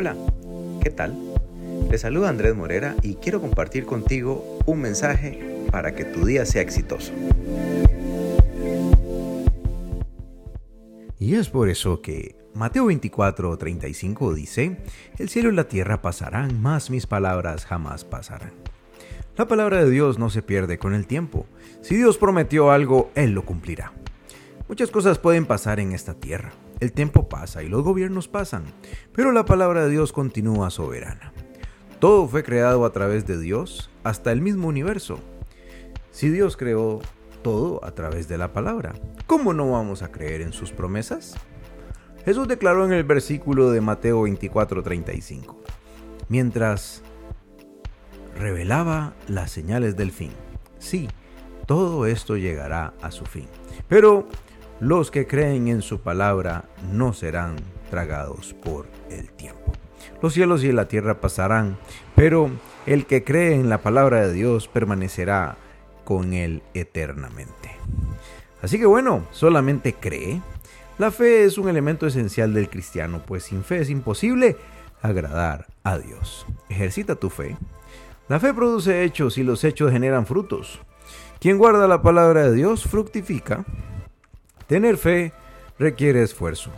Hola, ¿qué tal? Te saluda Andrés Morera y quiero compartir contigo un mensaje para que tu día sea exitoso. Y es por eso que Mateo 24, 35 dice, El cielo y la tierra pasarán, mas mis palabras jamás pasarán. La palabra de Dios no se pierde con el tiempo. Si Dios prometió algo, Él lo cumplirá. Muchas cosas pueden pasar en esta tierra. El tiempo pasa y los gobiernos pasan, pero la palabra de Dios continúa soberana. Todo fue creado a través de Dios, hasta el mismo universo. Si Dios creó todo a través de la palabra, ¿cómo no vamos a creer en sus promesas? Jesús declaró en el versículo de Mateo 24:35, mientras revelaba las señales del fin. Sí, todo esto llegará a su fin. Pero los que creen en su palabra no serán tragados por el tiempo. Los cielos y la tierra pasarán, pero el que cree en la palabra de Dios permanecerá con él eternamente. Así que bueno, solamente cree. La fe es un elemento esencial del cristiano, pues sin fe es imposible agradar a Dios. Ejercita tu fe. La fe produce hechos y los hechos generan frutos. Quien guarda la palabra de Dios fructifica Tener fe requiere esfuerzo.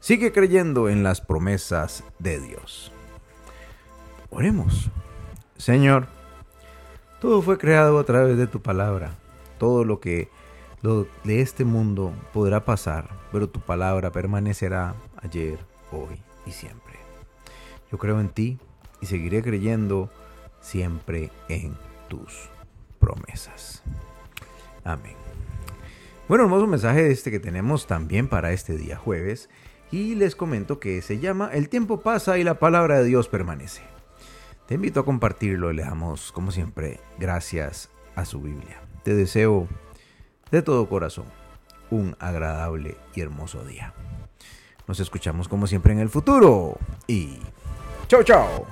Sigue creyendo en las promesas de Dios. Oremos. Señor, todo fue creado a través de tu palabra. Todo lo que de este mundo podrá pasar, pero tu palabra permanecerá ayer, hoy y siempre. Yo creo en ti y seguiré creyendo siempre en tus promesas. Amén. Bueno, hermoso mensaje este que tenemos también para este día jueves y les comento que se llama El tiempo pasa y la palabra de Dios permanece. Te invito a compartirlo y le damos, como siempre, gracias a su Biblia. Te deseo de todo corazón un agradable y hermoso día. Nos escuchamos como siempre en el futuro y chao chao.